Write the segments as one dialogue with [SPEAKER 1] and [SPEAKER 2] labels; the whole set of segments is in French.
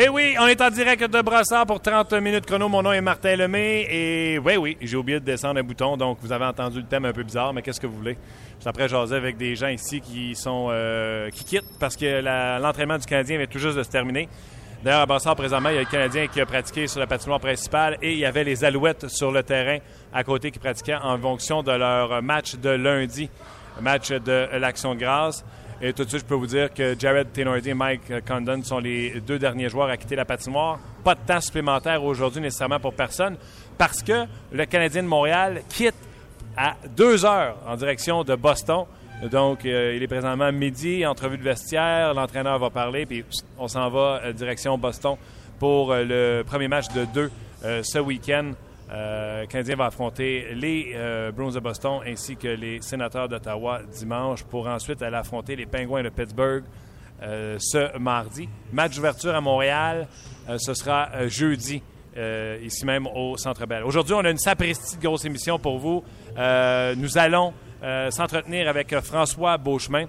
[SPEAKER 1] Eh oui, on est en direct de Brassard pour 30 minutes chrono. Mon nom est Martin Lemay et oui, oui, j'ai oublié de descendre un bouton, donc vous avez entendu le thème un peu bizarre, mais qu'est-ce que vous voulez? Suis après jaser avec des gens ici qui sont euh, qui quittent parce que l'entraînement du Canadien vient tout juste de se terminer. D'ailleurs, à Brassard, présentement, il y a le Canadien qui a pratiqué sur la patinoire principale et il y avait les Alouettes sur le terrain à côté qui pratiquaient en fonction de leur match de lundi, match de l'Action de grâce. Et tout de suite, je peux vous dire que Jared Tenordi et Mike Condon sont les deux derniers joueurs à quitter la patinoire. Pas de temps supplémentaire aujourd'hui nécessairement pour personne parce que le Canadien de Montréal quitte à deux heures en direction de Boston. Donc, euh, il est présentement midi, entrevue de vestiaire, l'entraîneur va parler, puis on s'en va euh, direction Boston pour euh, le premier match de deux ce week-end. Euh, le Canadien va affronter les euh, Bruins de Boston ainsi que les Sénateurs d'Ottawa dimanche pour ensuite aller affronter les Penguins de Pittsburgh euh, ce mardi. Match d'ouverture à Montréal, euh, ce sera jeudi. ici même au Centre Bell. Aujourd'hui, on a une sapristi de grosse émission pour vous. Nous allons s'entretenir avec François Beauchemin.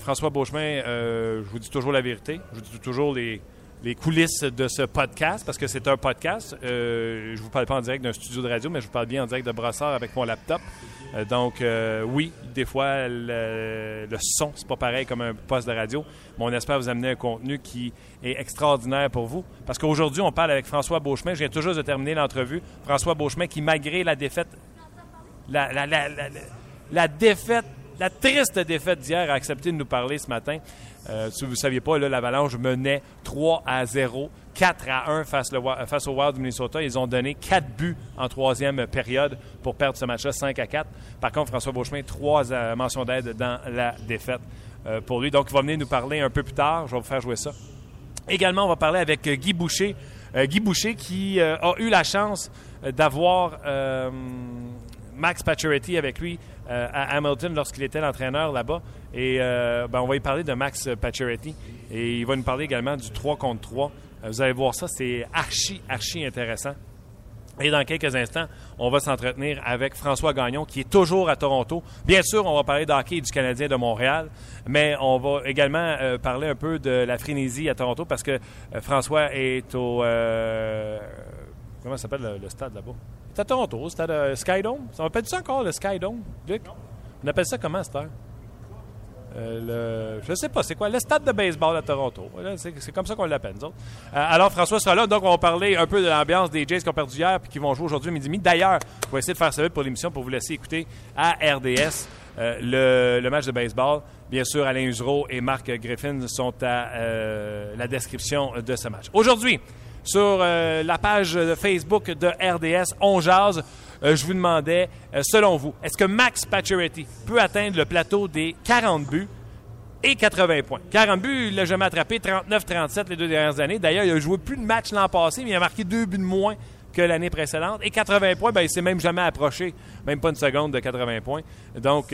[SPEAKER 1] François Beauchemin, je vous dis toujours la vérité. Je vous dis toujours les, les coulisses de ce podcast parce que c'est un podcast. Euh, je vous parle pas en direct d'un studio de radio, mais je vous parle bien en direct de Brossard avec mon laptop. Euh, donc, euh, oui, des fois, le, le son, c'est pas pareil comme un poste de radio, mais on espère vous amener un contenu qui est extraordinaire pour vous. Parce qu'aujourd'hui, on parle avec François Beauchemin. Je viens juste de terminer l'entrevue. François Beauchemin, qui, malgré la défaite, la défaite, la triste défaite d'hier, a accepté de nous parler ce matin. Euh, si vous ne saviez pas, l'Avalanche menait 3 à 0, 4 à 1 face, au Wild du Minnesota. Ils ont donné 4 buts en troisième période pour perdre ce match-là 5 à 4. Par contre, François Beauchemin, trois euh, mentions d'aide dans la défaite euh, pour lui. Donc, il va venir nous parler un peu plus tard. Je vais vous faire jouer ça. Également, on va parler avec Guy Boucher. Guy Boucher qui a eu la chance d'avoir Max Pacioretty avec lui euh, à Hamilton lorsqu'il était l'entraîneur là-bas. Et euh, ben, on va y parler de Max Pacioretty. Et il va nous parler également du 3 contre 3. Euh, vous allez voir ça, c'est archi, archi intéressant. Et dans quelques instants, on va s'entretenir avec François Gagnon, qui est toujours à Toronto. Bien sûr, on va parler d'hockey du Canadien de Montréal, mais on va également parler un peu de la frénésie à Toronto parce que François est au... euh, comment s'appelle le, le stade là-bas? C'est à Toronto, le stade euh, Skydome. On appelle ça encore le Skydome, Luc? On appelle ça comment, cette heure? Euh, le, je sais pas, c'est quoi? Le stade de baseball à Toronto. C'est comme ça qu'on l'appelle, nous autres. Euh, alors, François sera là. Donc, on va parler un peu de l'ambiance des Jays qui ont perdu hier et qui vont jouer aujourd'hui midi. D'ailleurs, on va essayer de faire ça vite pour l'émission pour vous laisser écouter à RDS euh, le, le match de baseball. Bien sûr, Alain Usereau et Marc Griffin sont à la description de ce match. Aujourd'hui, sur euh, la page de Facebook de RDS, on jase. Euh, je vous demandais, euh, selon vous, est-ce que Max Pacioretty peut atteindre le plateau des 40 buts et 80 points? 40 buts, il l'a jamais attrapé, 39-37 les deux dernières années. D'ailleurs, il a joué plus de matchs l'an passé, mais il a marqué deux buts de moins que l'année précédente. Et 80 points, ben, il s'est même jamais approché, même pas une seconde de 80 points. Donc,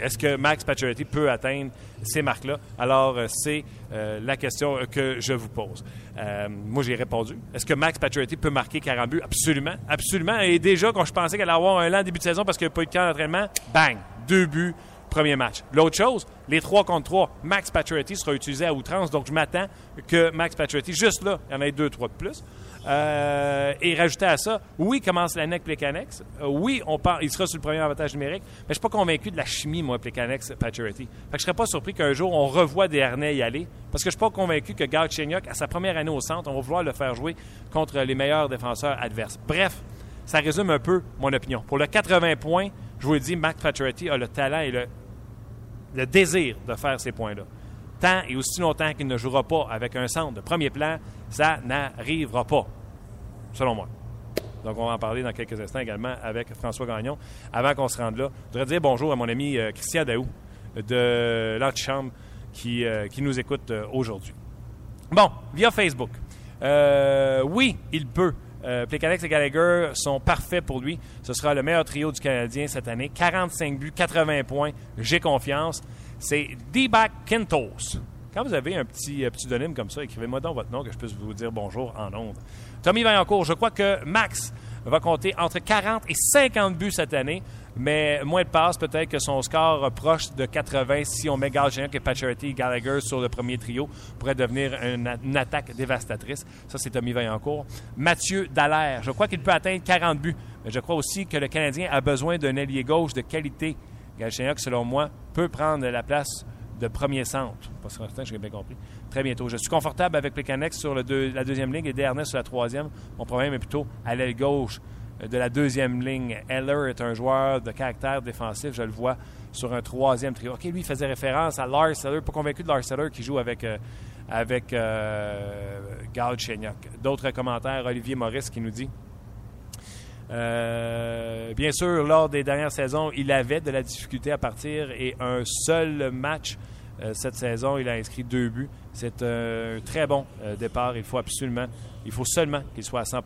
[SPEAKER 1] est-ce que Max Pacioretty peut atteindre ces marques-là? Alors, euh, c'est euh, la question que je vous pose. Euh, moi, j'ai répondu. Est-ce que Max Pacioretty peut marquer 40 buts? Absolument. Absolument. Et déjà, quand je pensais qu'elle allait avoir un lent début de saison parce qu'il n'y a pas eu de camp d'entraînement, bang! Deux buts, premier match. L'autre chose, les 3 contre 3, Max Pacioretty sera utilisé à outrance. Donc, je m'attends que Max Pacioretty, juste là, il y en ait deux, trois de plus. Euh, et rajouter à ça, oui, commence l'année avec Plekanex. Euh, oui, on part, il sera sur le premier avantage numérique. Mais je suis pas convaincu de la chimie, moi, Plekanex, Pacioretty. Fait que je serais pas surpris qu'un jour, on revoie des harnais y aller. Parce que je suis pas convaincu que Galchenyuk, à sa première année au centre, on va vouloir le faire jouer contre les meilleurs défenseurs adverses. Bref, ça résume un peu mon opinion. Pour le 80 points, je vous le dis, Mac Pacioretty a le talent et le, le désir de faire ces points-là. Tant et aussi longtemps qu'il ne jouera pas avec un centre de premier plan, ça n'arrivera pas, selon moi. Donc, on va en parler dans quelques instants également avec François Gagnon. Avant qu'on se rende là, je voudrais dire bonjour à mon ami euh, Christian Daou de l'Antichambre qui, euh, qui nous écoute euh, aujourd'hui. Bon, via Facebook. oui, il peut. Euh, et Gallagher sont parfaits pour lui. Ce sera le meilleur trio du Canadien cette année. 45 buts, 80 points. J'ai confiance. C'est D-Back Kentos. Quand vous avez un petit euh, pseudonyme comme ça, écrivez-moi donc votre nom que je puisse vous dire bonjour en ondes. Tommy Vaillancourt, je crois que Max va compter entre 40 et 50 buts cette année, mais moins de passes, peut-être que son score proche de 80 si on met Galchenyuk et Pacioretty et Gallagher sur le premier trio pourrait devenir une, attaque dévastatrice. Ça, c'est Tommy Vaillancourt. Mathieu Dallaire, je crois qu'il peut atteindre 40 buts, mais je crois aussi que le Canadien a besoin d'un ailier gauche de qualité. Galchenyuk, selon moi, peut prendre la place de premier centre. Pas certain, j'ai bien compris. Très bientôt. Je suis confortable avec Plekanex sur la deuxième ligne et Dernay sur la troisième. Mon problème est plutôt à l'aile gauche de la deuxième ligne. Eller est un joueur de caractère défensif. Je le vois sur un troisième trio. OK, lui, il faisait référence à Lars Eller. Pas convaincu de Lars Eller qui joue avec, euh, avec euh, D'autres commentaires. Olivier Maurice qui nous dit euh, bien sûr, lors des dernières saisons, il avait de la difficulté à partir et un seul match cette saison, il a inscrit deux buts. C'est un très bon euh, départ. Il faut absolument, il faut seulement qu'il soit à 100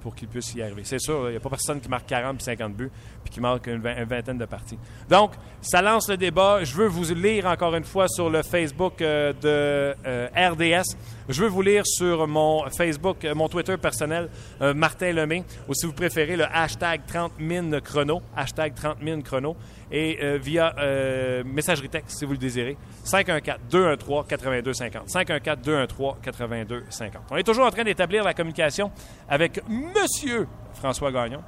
[SPEAKER 1] pour qu'il puisse y arriver. C'est sûr, il n'y a pas personne qui marque 40 puis 50 buts puis qui marque une, vingtaine de parties. Donc, ça lance le débat. Je veux vous lire encore une fois sur le Facebook de RDS. Je veux vous lire sur mon Facebook, mon Twitter personnel, Martin Lemay, ou si vous préférez le hashtag 30 min chrono, hashtag 30 min chrono et euh, via euh, messagerie texte si vous le désirez. 514-213-8250. 514-213-8250. On est toujours en train d'établir la communication avec Monsieur François Gagnon.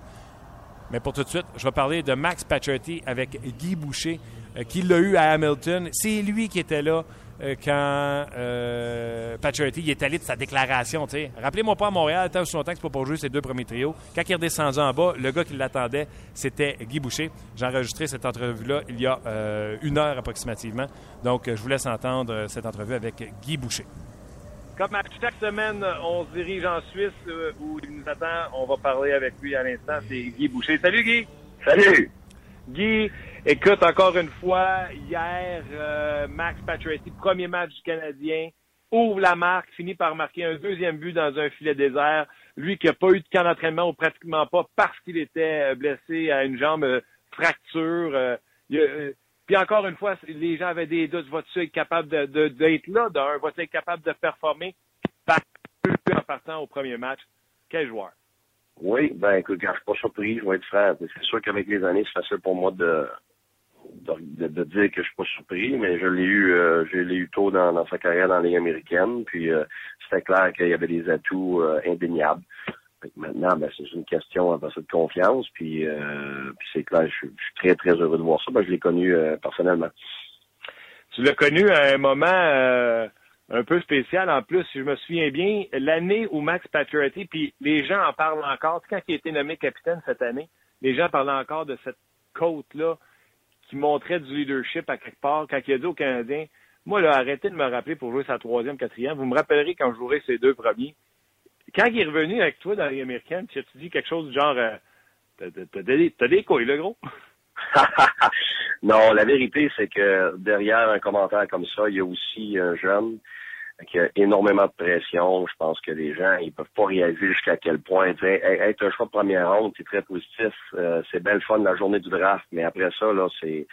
[SPEAKER 1] Mais pour tout de suite, je vais parler de Max Pacioretty avec Guy Boucher, euh, qui l'a eu à Hamilton. C'est lui qui était là quand euh, Pacioretty est allé de sa déclaration. Rappelez-moi pas à Montréal, tant aussi longtemps que c'est pas pour jouer ses deux premiers trios. Quand il est redescendu en bas, le gars qui l'attendait, c'était Guy Boucher. J'ai enregistré cette entrevue-là il y a euh, une heure approximativement. Donc, je vous laisse entendre euh, cette entrevue avec Guy Boucher.
[SPEAKER 2] Comme chaque semaine, on se dirige en Suisse où il nous attend. On va parler avec lui à l'instant. C'est Guy Boucher. Salut Guy!
[SPEAKER 3] Salut!
[SPEAKER 2] Guy, Écoute, encore une fois, hier, euh, Max Pacioretty, premier match du Canadien, ouvre la marque, finit par marquer un deuxième but dans un filet désert. Lui qui n'a pas eu de camp d'entraînement ou pratiquement pas parce qu'il était euh, blessé à une jambe euh, fracture. puis encore une fois, les gens avaient des doutes. Va-tu être capable d'être de, là d'un? Va-tu être capable de performer? en partant au premier match. Quel joueur?
[SPEAKER 3] Oui, ben écoute, je suis pas surpris, je vais être franc. C'est sûr qu'avec les années, c'est facile pour moi de, de, dire que je suis pas surpris, mais je l'ai eu, euh, je l'ai eu tôt dans, sa carrière dans les américaine, puis euh, c'était clair qu'il y avait des atouts euh, indéniables. maintenant, ben, c'est une question de confiance, puis, c'est clair, je, suis très, très heureux de voir ça. Ben, je l'ai connu personnellement.
[SPEAKER 2] Tu l'as connu à un moment un peu spécial en plus, si je me souviens bien, l'année où Max Pacioretty, puis les gens en parlent encore, quand il a été nommé capitaine cette année, les gens parlent encore de cette côte-là montrait du leadership à quelque part, quand il a dit aux Canadiens, moi, là, arrêtez de me rappeler pour jouer sa troisième, quatrième. Vous me rappellerez quand je jouerai ses deux premiers. Quand il est revenu avec toi dans les américaines, tu as dit quelque chose du genre, euh, t'as des couilles, le gros?
[SPEAKER 3] non, la vérité, c'est que derrière un commentaire comme ça, il y a aussi un jeune il y a énormément de pression. Je pense que les gens, ils peuvent pas réaliser jusqu'à quel point. être un choix de première ronde, c'est très positif. Euh, c'est belle fun la journée du draft, mais après ça, là, c'est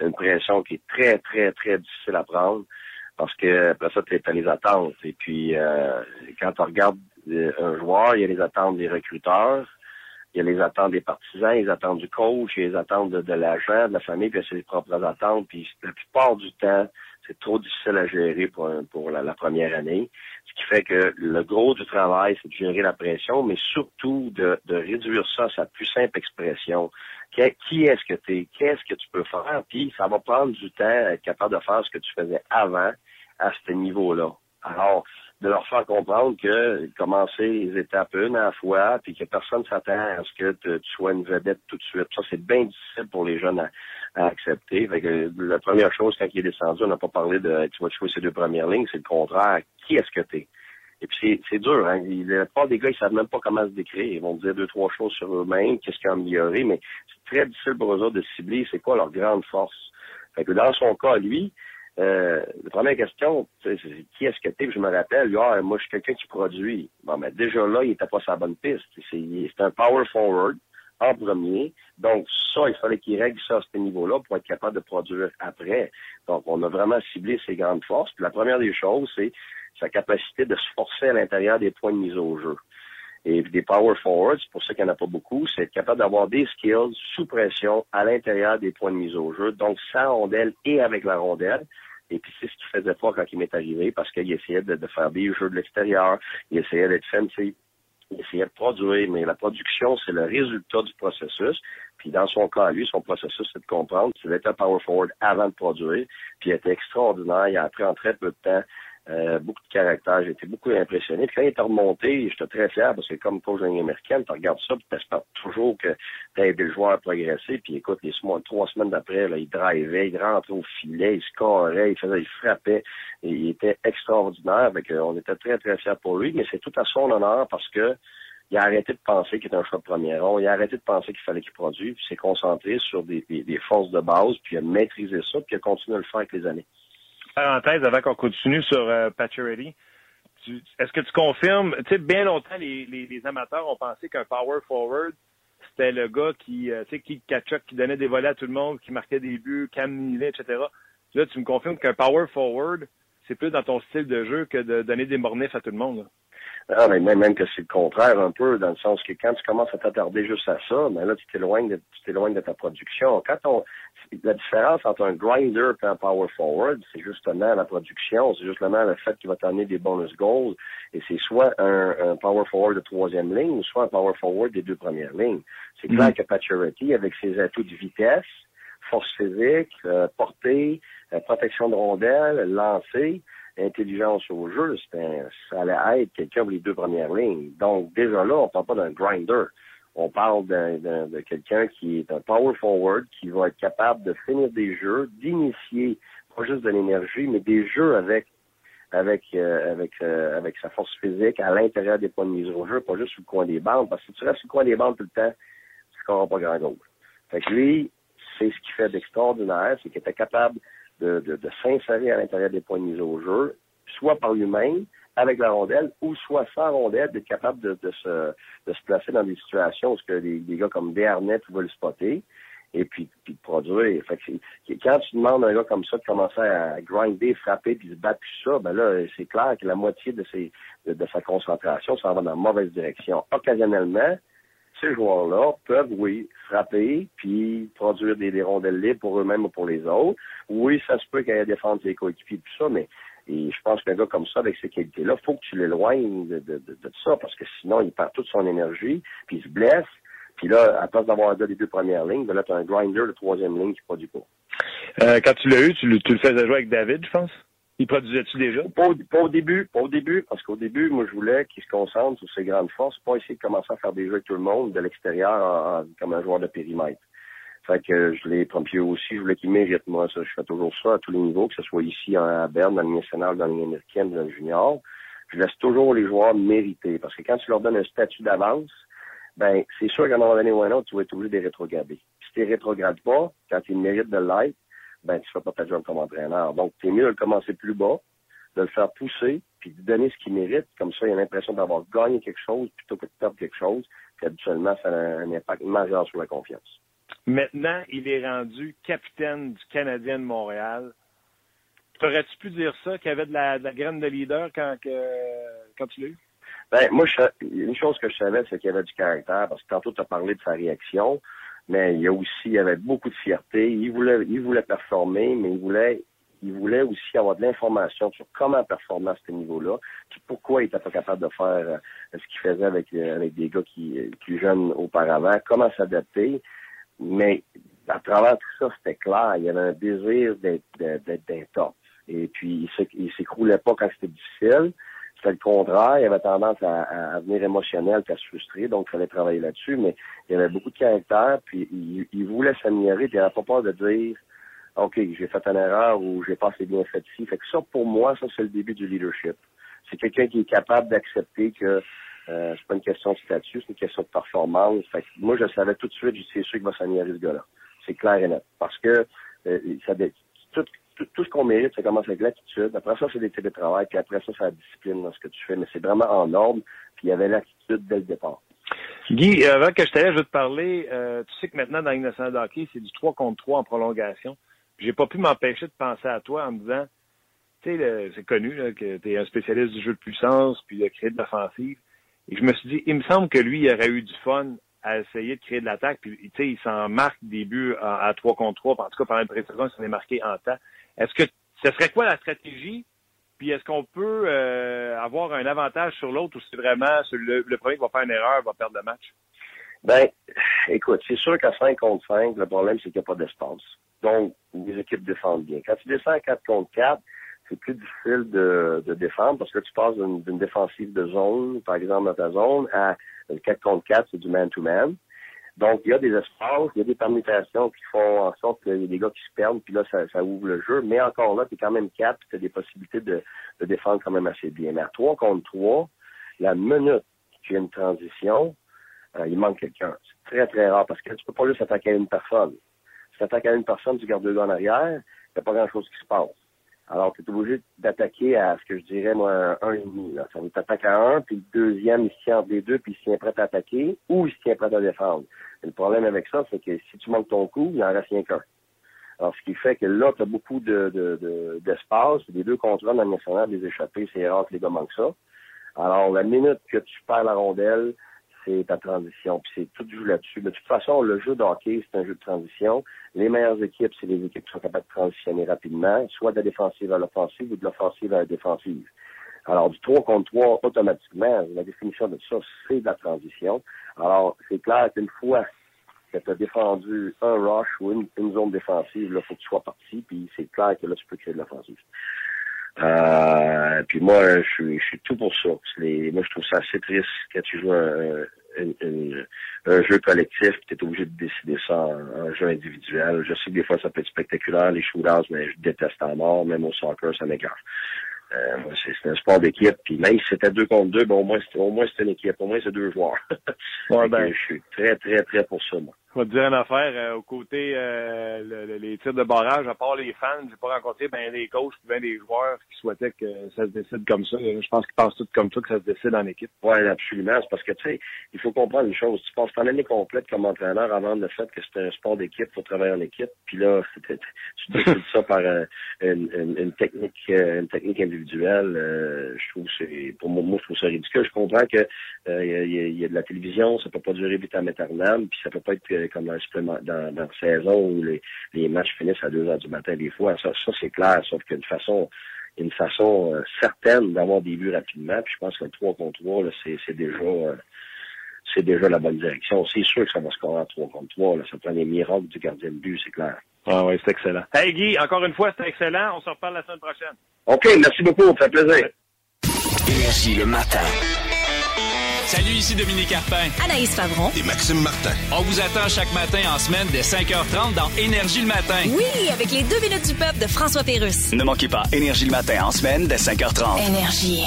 [SPEAKER 3] une pression qui est très, très, très difficile à prendre. Parce que après ça, tu as les attentes. Et puis euh, quand tu regardes euh, un joueur, il y a les attentes des recruteurs, il y a les attentes des partisans, les attentes du coach, il y a les attentes de, l'agent, de la famille, puis il y a ses propres attentes. Puis la plupart du temps, c'est trop difficile à gérer pour, pour la, première année. Ce qui fait que le gros du travail, c'est de gérer la pression, mais surtout de, réduire ça à sa plus simple expression. Qui, est-ce que tu es? Qu'est-ce que tu peux faire? Puis ça va prendre du temps à être capable de faire ce que tu faisais avant à ce niveau-là. Alors, de leur faire comprendre que commencer les étapes une à la fois, puis que personne s'attend à ce que tu sois une vedette tout de suite. Ça, c'est bien difficile pour les jeunes à, accepter. Fait que, la première chose, quand il est descendu, on n'a pas parlé de tu vas jouer ces deux premières lignes, c'est le contraire. Qui est-ce que t'es? Et puis c'est dur, hein. La plupart des gars, ils savent même pas comment se décrire. Ils vont dire deux, trois choses sur eux-mêmes, qu'est-ce qu'ils ont amélioré, mais c'est très difficile pour eux autres de cibler c'est quoi leur grande force. Fait que dans son cas, lui, euh, la première question, c'est qui est-ce que t'es? Je me rappelle, ah, moi, je suis quelqu'un qui produit. Bon, mais déjà là, il était pas sa bonne piste. C'est un power forward en premier. Donc, ça, il fallait qu'il règle ça à ce niveau-là pour être capable de produire après. Donc, on a vraiment ciblé ses grandes forces. Puis la première des choses, c'est sa capacité de se forcer à l'intérieur des points de mise au jeu. Et des power forwards, c'est pour ça qu'il n'y en a pas beaucoup, c'est être capable d'avoir des skills sous pression à l'intérieur des points de mise au jeu, donc sans rondelle et avec la rondelle. Et puis c'est ce qu'il faisait pas quand il m'est arrivé parce qu'il essayait de, faire des jeux de l'extérieur, il essayait d'être fancy, il essayait de produire, mais la production, c'est le résultat du processus. Puis dans son cas, lui, son processus, c'est de comprendre, d'être un power forward avant de produire. Puis il était extraordinaire, il a appris en très peu de temps euh, beaucoup de caractère. J'ai été beaucoup impressionné. Puis quand il est remonté, j'étais très fier parce que comme coach de américaine, tu regardes ça, puis tu espères toujours que tu as aidé le joueur à progresser. Puis écoute, les trois semaines d'après, là, il drivait, il rentrait au filet, il scorait, il faisait, il frappait. Il était extraordinaire. Avec, on était très, très fiers pour lui, mais c'est tout à son honneur parce que il a arrêté de penser qu'il était un choix de premier rond. Il a arrêté de penser qu'il fallait qu'il produise, puis s'est concentré sur des, des, forces de base, puis il a maîtrisé ça, puis il a continué à le faire avec les années
[SPEAKER 2] parenthèse avant qu'on continue sur euh, Est-ce que tu confirmes, tu sais, bien longtemps, les, amateurs ont pensé qu'un power forward, c'était le gars qui, euh, tu sais, qui catchait, qui donnait des volets à tout le monde, qui marquait des buts, Cam etc. Là, tu me confirmes qu'un power forward, c'est plus dans ton style de jeu que de donner des mornifs à tout le monde.
[SPEAKER 3] Ah, mais même, même que c'est le contraire un peu, dans le sens que quand tu commences à t'attarder juste à ça, ben là, tu t'éloignes de, tu t'éloignes de ta production. Quand on, la différence entre un grinder et un power forward, c'est justement la production, c'est justement le fait qu'il va t'amener des bonus goals, et c'est soit un, power forward de troisième ligne, soit un power forward des deux premières lignes. C'est clair mm-hmm. que Paturity, avec ses atouts de vitesse, force physique, euh, portée, euh, protection de rondelle, lancer, intelligence au jeu, ça allait être quelqu'un pour les deux premières lignes. Donc, déjà là, on parle pas d'un grinder. On parle de quelqu'un qui est un power forward, qui va être capable de finir des jeux, d'initier pas juste de l'énergie, mais des jeux avec avec euh, avec euh, avec sa force physique à l'intérieur des points de mise au jeu, pas juste sur le coin des bandes, parce que si tu restes sur le coin des bandes tout le temps, tu ne pas grand-chose. Fait que lui, c'est ce qui fait d'extraordinaire, c'est qu'il était capable de, s'insérer à l'intérieur des points de mise au jeu, soit par lui-même, avec la rondelle, ou soit sans rondelle, d'être capable de, se, de se placer dans des situations où que des, gars comme Desharnais veulent le spotter, et puis, de produire. Quand tu demandes à un gars comme ça de commencer à grinder, frapper, puis se battre, puis ça, ben là, c'est clair que la moitié de, ses, de sa concentration s'en va dans la mauvaise direction. Occasionnellement, ces joueurs-là peuvent, oui, frapper, puis produire des, rondelles libres pour eux-mêmes ou pour les autres. Oui, ça se peut ait défendre ses coéquipiers, tout ça, mais et je pense qu'un gars comme ça, avec ces qualités-là, faut que tu l'éloignes de, de, de, de, ça, parce que sinon, il perd toute son énergie, puis il se blesse. Puis là, à place d'avoir un gars des deux premières lignes, là, tu as un grinder de troisième ligne qui produit pas.
[SPEAKER 2] Euh, quand tu l'as eu, tu tu le faisais jouer avec David, je pense? Il produisait-tu déjà?
[SPEAKER 3] Pas au, début, pas au début, parce qu'au début, moi, je voulais qu'il se concentre sur ses grandes forces, pas essayer de commencer à faire des jeux avec tout le monde de l'extérieur comme un joueur de périmètre. Fait que je l'ai pompier aussi, je voulais qu'il mérite, moi, ça. Je fais toujours ça à tous les niveaux, que ce soit ici à Berne, dans le national, dans le américaine, dans le junior. Je laisse toujours les joueurs mériter, parce que quand tu leur donnes un statut d'avance, ben, c'est sûr qu'à un moment donné ou un autre, tu vas être obligé de les rétrograder. Si tu les rétrogrades pas, quand ils méritent de l'être, ben, tu fais pas ta job comme entraîneur. Donc, c'est mieux de le commencer plus bas, de le faire pousser, puis de donner ce qu'il mérite. Comme ça, il a l'impression d'avoir gagné quelque chose plutôt que de perdre quelque chose. Puis habituellement, ça a un impact majeur sur la confiance.
[SPEAKER 2] Maintenant, il est rendu capitaine du Canadien de Montréal. T'aurais-tu pu dire ça, qu'il y avait de la, graine de leader quand, quand tu l'as eu?
[SPEAKER 3] Ben, moi, une chose que je savais, c'est qu'il y avait du caractère, parce que tantôt, tu as parlé de sa réaction mais il y a aussi, il y avait beaucoup de fierté. Il voulait, il voulait performer, mais il voulait, il voulait aussi avoir de l'information sur comment performer à ce niveau-là, puis pourquoi il n'était pas capable de faire euh, ce qu'il faisait avec, euh, avec des gars qui, plus jeunes auparavant, comment s'adapter. Mais à travers tout ça, c'était clair. Il y avait un désir d'être, d'être, top. Et puis, il s'écroulait pas quand c'était difficile. C'était le contraire. Il avait tendance à, à devenir émotionnel et à se frustrer, donc il fallait travailler là-dessus. Mais il avait beaucoup de caractère, puis il, voulait s'améliorer, puis il n'avait pas peur de dire OK, j'ai fait une erreur ou j'ai pas assez bien fait ici. Fait que ça, pour moi, ça, c'est le début du leadership. C'est quelqu'un qui est capable d'accepter que euh, c'est pas une question de statut, c'est une question de performance. Fait que moi, je savais tout de suite, c'est sûr qu'il va s'améliorer ce gars-là. C'est clair et net. Parce que euh, ça, tout, tout, ce qu'on mérite, ça commence avec l'attitude. Après ça, c'est des télétravail, puis après ça, c'est la discipline dans ce que tu fais. Mais c'est vraiment en ordre, puis il y avait l'attitude dès le départ.
[SPEAKER 2] Guy, avant que je t'aille, je veux te parler. Euh, tu sais que maintenant, dans l'Innocent hockey, c'est du 3 contre 3 en prolongation. J'ai pas pu m'empêcher de penser à toi en me disant, tu sais, c'est connu là, que tu es un spécialiste du jeu de puissance, puis de créer de l'offensive. Et je me suis dit, il me semble que lui, il aurait eu du fun à essayer de créer de l'attaque. Puis, tu sais, il s'en marque des buts à, 3 contre 3. En tout cas, pendant une précision, il s'en est marqué en temps. Est-ce que ce serait quoi la stratégie? Puis est-ce qu'on peut euh, avoir un avantage sur l'autre ou c'est vraiment le, premier qui va faire une erreur va perdre le match?
[SPEAKER 3] Ben, écoute, c'est sûr qu'à 5 contre 5, le problème, c'est qu'il n'y a pas d'espace. Donc, les équipes défendent bien. Quand tu descends à 4 contre 4, c'est plus difficile de, de, défendre parce que tu passes d'une défensive de zone, par exemple dans ta zone, à 4 contre 4, c'est du man-to-man. Donc, il y a des espaces, il y a des permutations qui font en sorte qu'il y a des gars qui se perdent, puis là, ça, ça ouvre le jeu. Mais encore là, tu es quand même 4, puis tu as des possibilités de, de, défendre quand même assez bien. Mais à 3 contre 3, la minute qu'il y a une transition, euh, il manque quelqu'un. C'est très, très rare parce que tu peux pas juste attaquer à une personne. Si tu attaques à une personne, tu gardes deux gars en arrière, il n'y a pas grand-chose qui se passe. Alors, tu es obligé d'attaquer à ce que je dirais, moi, un, et demi. Là. Ça veut t'attaquer à un, puis le deuxième, il se tient entre les deux, puis il se tient prêt à attaquer, ou il se tient prêt à défendre. le problème avec ça, c'est que si tu manques ton coup, il en reste rien qu'un. Alors, ce qui fait que là, tu as beaucoup de, de, d'espace. De, des deux contrôles dans le des échappés, c'est rare que les gars manquent ça. Alors, la minute que tu perds la rondelle, c'est ta transition. Puis c'est tout joue là-dessus. De toute façon, le jeu de c'est un jeu de transition. Les meilleures équipes, c'est les équipes qui sont capables de transitionner rapidement, soit de la défensive à l'offensive ou de l'offensive à la défensive. Alors, du 3 contre 3, automatiquement, la définition de ça, c'est de la transition. Alors, c'est clair qu'une fois que tu as défendu un rush ou une, zone défensive, là, faut que tu sois parti, puis c'est clair que là, tu peux créer de l'offensive. Euh, puis moi, je suis, je suis tout pour ça. moi, je trouve ça assez triste quand tu joues un, un, jeu collectif, tu es obligé de décider ça en, jeu individuel. Je sais que des fois, ça peut être spectaculaire, les shootouts, mais je déteste en mort. Même au soccer, ça m'écarte. Euh, c'est un sport d'équipe. Puis même si c'était deux contre deux, bon, au moins c'était au moins c'était une équipe, au moins c'est deux joueurs. ouais, ben, je suis très, très, très pour ça, moi.
[SPEAKER 2] Je vais te dire une affaire, euh, au côté euh, les tirs de barrage, à part les fans, j'ai pas rencontré ben des coachs ben des joueurs qui souhaitaient que ça se décide comme ça. Je pense qu'ils pensent tous comme ça que ça se décide en équipe.
[SPEAKER 3] Oui, absolument. C'est parce que tu sais, il faut comprendre une chose. Tu passes ton année complète comme entraîneur avant le fait que c'est un sport d'équipe, faut travailler en équipe. Puis là, tu décides ça par une, une, technique une technique individuelle. je trouve c'est pour moi, je trouve ça ridicule. Je comprends que il y, y, a de la télévision, ça peut pas durer vite à puis ça peut pas être comme dans, dans, dans la saison où les, les matchs finissent à 2 heures du matin des fois. Ça, ça c'est clair, sauf qu'une façon une façon euh, certaine d'avoir des buts rapidement. Puis je pense que le 3 contre 3, c'est déjà euh, c'est déjà la bonne direction. C'est sûr que ça va scorer à 3 contre 3. Là. Ça prend les miracles du gardien de but, c'est clair.
[SPEAKER 2] Ah oui, c'est excellent. Hey Guy, encore une fois, c'était excellent. On se reparle la semaine prochaine.
[SPEAKER 3] OK, merci beaucoup. Ça fait plaisir.
[SPEAKER 4] Énergie le matin.
[SPEAKER 5] Salut, ici Dominique Carpin.
[SPEAKER 6] Anaïs Favron.
[SPEAKER 4] Et Maxime Martin.
[SPEAKER 5] On vous attend chaque matin en semaine dès 5h30 dans Énergie le matin.
[SPEAKER 6] Oui, avec les deux minutes du peuple de François Pérusse.
[SPEAKER 4] Ne manquez pas Énergie le matin en semaine dès 5h30.
[SPEAKER 6] Énergie.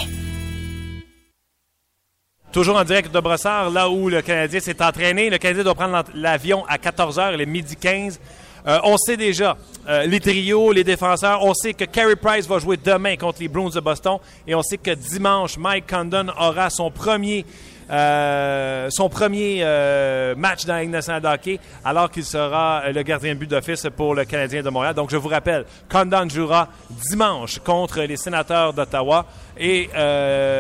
[SPEAKER 1] Toujours en direct de Brossard, là où le Canadien s'est entraîné. Le Canadien doit prendre l'avion à 14h, il est midi 15. Euh, on sait déjà, euh, les trios, les défenseurs, on sait que Carey Price va jouer demain contre les Bruins de Boston et on sait que dimanche, Mike Condon aura son premier euh, son premier euh, match dans la Ligue hockey, alors qu'il sera euh, le gardien but d'office pour le Canadien de Montréal. Donc, je vous rappelle, Condon jouera dimanche contre les sénateurs d'Ottawa. Et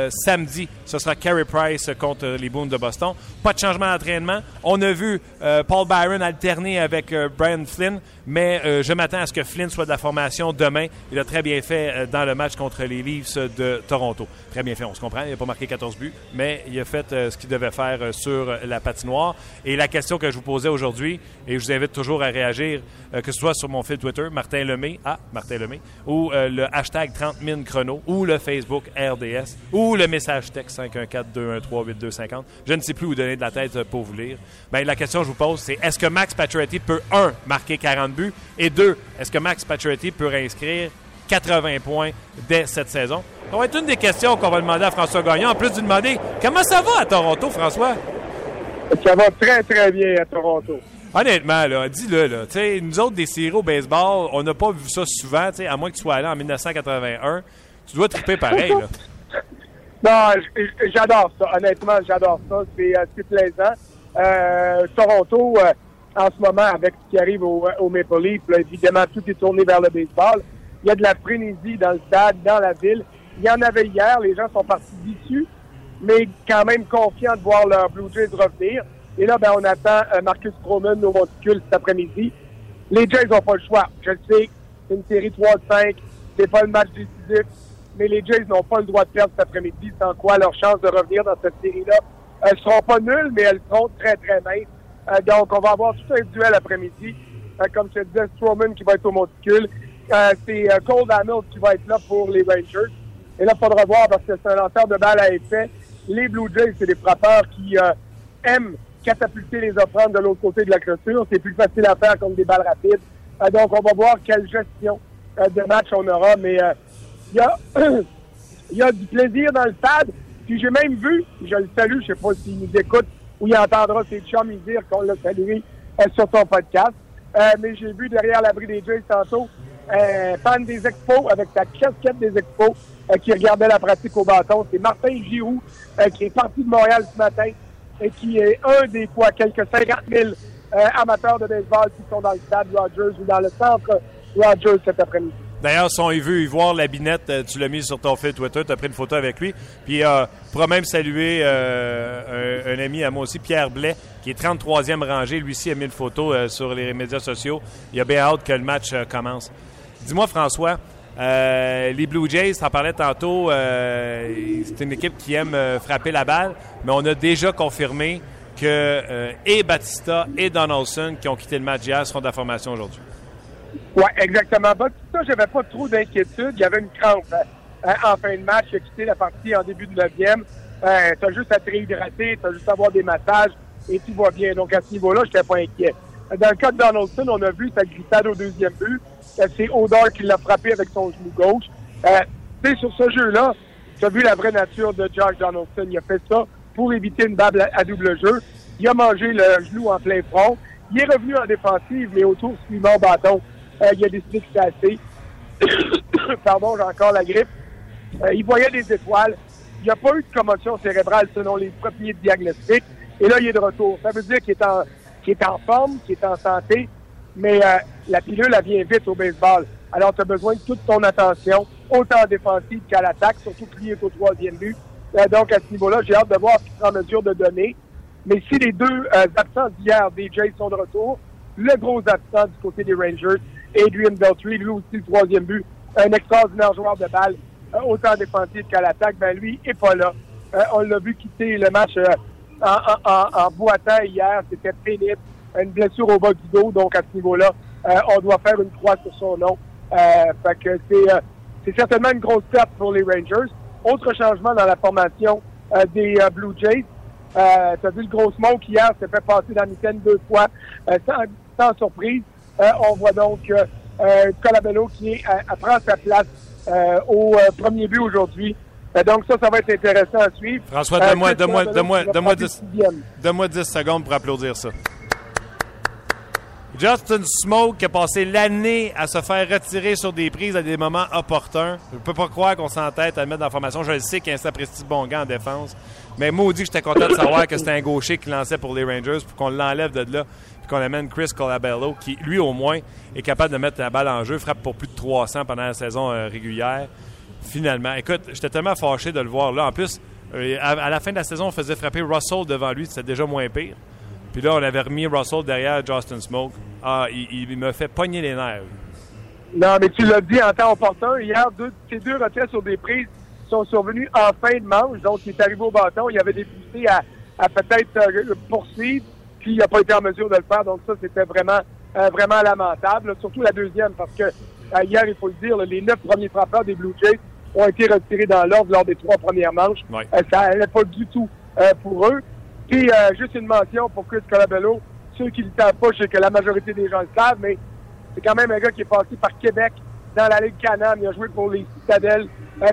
[SPEAKER 1] samedi, ce sera Carey Price contre les Boons de Boston. Pas de changement d'entraînement. On a vu Paul Byron alterner avec Brian Flynn, mais je m'attends à ce que Flynn soit de la formation demain. Il a très bien fait dans le match contre les Leafs de Toronto. Très bien fait, on se comprend. Il n'a pas marqué 14 buts, mais il a fait euh, ce qu'il devait faire euh, sur la patinoire. Et la question que je vous posais aujourd'hui, et je vous invite toujours à réagir, euh, que ce soit sur mon fil Twitter, Martin Lemay, ah, Martin Lemay, ou euh, le hashtag 30 000 chrono, ou le Facebook RDS, ou le message texte 514-213-8250. Je ne sais plus où donner de la tête euh, pour vous lire. Ben, la question que je vous pose, c'est est-ce que Max Pacioretty peut, un, marquer 40 buts, et deux, est-ce que Max Pacioretty peut réinscrire 80 points dès cette saison? Ça va être une des questions qu'on va demander à François Gagnon, en plus de lui demander comment ça va à Toronto, François?
[SPEAKER 7] Ça va très, très bien à Toronto.
[SPEAKER 1] Honnêtement, là, dis-le, là. Tu sais, nous autres, des séries au baseball, on n'a pas vu ça souvent, à moins que tu sois allé en 1981. Tu dois triper pareil, là.
[SPEAKER 7] Non, j'adore ça. Honnêtement, j'adore ça. C'est euh, c'est plaisant. Euh, Toronto, euh, en ce moment, avec ce qui arrive au, Maple Leaf, là, évidemment, tout est tourné vers le baseball. Il y a de la frénésie dans le stade, dans la ville. Il y en avait hier. Les gens sont partis déçus, mais quand même confiants de voir leur Blue Jays revenir. Et là, ben, on attend euh, Marcus Stroman au monticule cet après-midi. Les Jays n'ont pas le choix. Je le sais, c'est une série 3-5. C'est pas le match décisif mais les Jays n'ont pas le droit de perdre cet après-midi, sans quoi leurs chances de revenir dans cette série-là, elles seront pas nulles, mais elles seront très, très minces. Euh, donc, on va avoir tout un duel après-midi. Euh, comme je te disais, Strowman qui va être au monticule. Euh, c'est Cole Hamilton qui va être là pour les Rangers. Et là, il faudra voir parce que c'est un lanceur de balle à effet. Les Blue Jays, c'est des frappeurs qui aiment catapulter les offrandes de l'autre côté de la clôture. C'est plus facile à faire comme des balles rapides. Donc, on va voir quelle gestion de match on aura. Mais il y a, il y a du plaisir dans le stade. Puis j'ai même vu, je le salue, je sais pas s'il nous écoute ou il entendra ses chums dire qu'on l'a salué euh, sur son podcast. Euh, mais j'ai vu derrière l'abri des Jays tantôt un fan des expos avec sa casquette des expos euh, qui regardait la pratique au bâton. C'est Martin Giroux euh, qui est parti de Montréal ce matin et qui est un des quoi quelques 50 000 euh, amateurs de baseball qui sont dans le stade Rogers ou dans le centre Rogers cet après-midi.
[SPEAKER 1] D'ailleurs, si on veut y voir la binette, euh, tu l'as mis sur ton fil Twitter, tu as pris une photo avec lui. Puis, euh, pourra même saluer euh, un, ami à moi aussi, Pierre Blais, qui est 33e rangé. Lui aussi a mis une photo euh, sur les médias sociaux. Il a bien hâte que le match commence. Dis-moi, François, les Blue Jays, t'en parlais tantôt, c'est une équipe qui aime frapper la balle, mais on a déjà confirmé que et Batista et Donaldson, qui ont quitté le match hier, seront de la formation aujourd'hui.
[SPEAKER 7] Oui, exactement. Bah, ça, j'avais pas trop d'inquiétude. Il y avait une crampe euh, en fin de match. A quitté la partie en début de neuvième. Euh, t'as juste à te réhydrater, t'as juste à avoir des massages et tout va bien. Donc, à ce niveau-là, j'étais pas inquiet. Dans le cas de Donaldson, on a vu sa glissade au deuxième but. Euh, C'est Odor qui l'a frappé avec son genou gauche. Euh, tu sais, sur ce jeu-là, tu as vu la vraie nature de Josh Donaldson. Il a fait ça pour éviter une balle à, double jeu. Il a mangé le genou en plein front. Il est revenu en défensive, mais autour suivant bâton, il a décidé c'était assez. Pardon, j'ai encore la grippe. Euh, il voyait des étoiles. Il n'y a pas eu de commotion cérébrale selon les premiers diagnostics. Et là, il est de retour. Ça veut dire qu'il est en, est en forme, qu'il est en santé, mais euh, la pilule, elle vient vite au baseball. Alors, tu as besoin de toute ton attention, autant en défensive qu'à l'attaque, surtout est au troisième but. Euh, donc, à ce niveau-là, j'ai hâte de voir ce qu'il sera en mesure de donner. Mais si les deux euh, absents d'hier des Jays sont de retour, le gros absent du côté des Rangers, Adrian Beltry, lui aussi le troisième but, un extraordinaire joueur de balle, euh, autant défensif qu'à l'attaque, ben lui est pas là. Euh, on l'a vu quitter le match euh, en, en, en, boitant hier, c'était pénible, une blessure au bas du dos, donc à ce niveau-là, euh, on doit faire une croix sur son nom. Euh, fait que c'est, euh, c'est certainement une grosse perte pour les Rangers. Autre changement dans la formation des Blue Jays, euh, tu as vu le gros smoke hier, s'est fait passer dans l'Italie deux fois, sans, sans surprise. Euh, on voit donc euh, euh, Colabello qui est, à, à prend sa place au premier but aujourd'hui. Donc ça, ça va être intéressant à suivre.
[SPEAKER 1] François, donne-moi donne-moi-
[SPEAKER 7] frapper
[SPEAKER 1] dix-
[SPEAKER 7] sixième.
[SPEAKER 1] donne-moi 10 secondes pour applaudir ça. Justin Smoke qui a passé l'année à se faire retirer sur des prises à des moments opportuns. Je peux pas croire qu'on s'entête à le mettre dans la formation. Je le sais qu'il y a un bon gars en défense. Mais maudit que j'étais content de savoir que c'était un gaucher qui lançait pour les Rangers pour qu'on l'enlève de là qu'on amène Chris Colabello qui, lui au moins, est capable de mettre la balle en jeu, frappe pour plus de 300 pendant la saison euh, régulière. Finalement, écoute, j'étais tellement fâché de le voir là. En plus, euh, à, la fin de la saison, on faisait frapper Russell devant lui, c'était déjà moins pire. Puis là, on avait remis Russell derrière Justin Smoke. Ah, il, me fait pogner les nerfs.
[SPEAKER 7] Non, mais tu l'as dit en temps opportun. Hier, deux, ces deux retraits sur des prises sont survenus en fin de manche. Donc, il est arrivé au bâton. Il y avait des incité à, à peut-être euh, poursuivre, puis il n'a pas été en mesure de le faire. Donc ça, c'était vraiment, euh, vraiment lamentable. Surtout la deuxième, parce que euh, hier, il faut le dire, là, les neuf premiers frappeurs des Blue Jays ont été retirés dans l'ordre lors des trois premières manches.
[SPEAKER 1] Ouais.
[SPEAKER 7] Euh, ça n'allait pas du tout pour eux. Puis juste une mention pour Chris Colabello. Ceux qui ne le savent pas, je sais que la majorité des gens le savent, mais c'est quand même un gars qui est passé par Québec dans la Ligue Canam. Il a joué pour les Citadelles,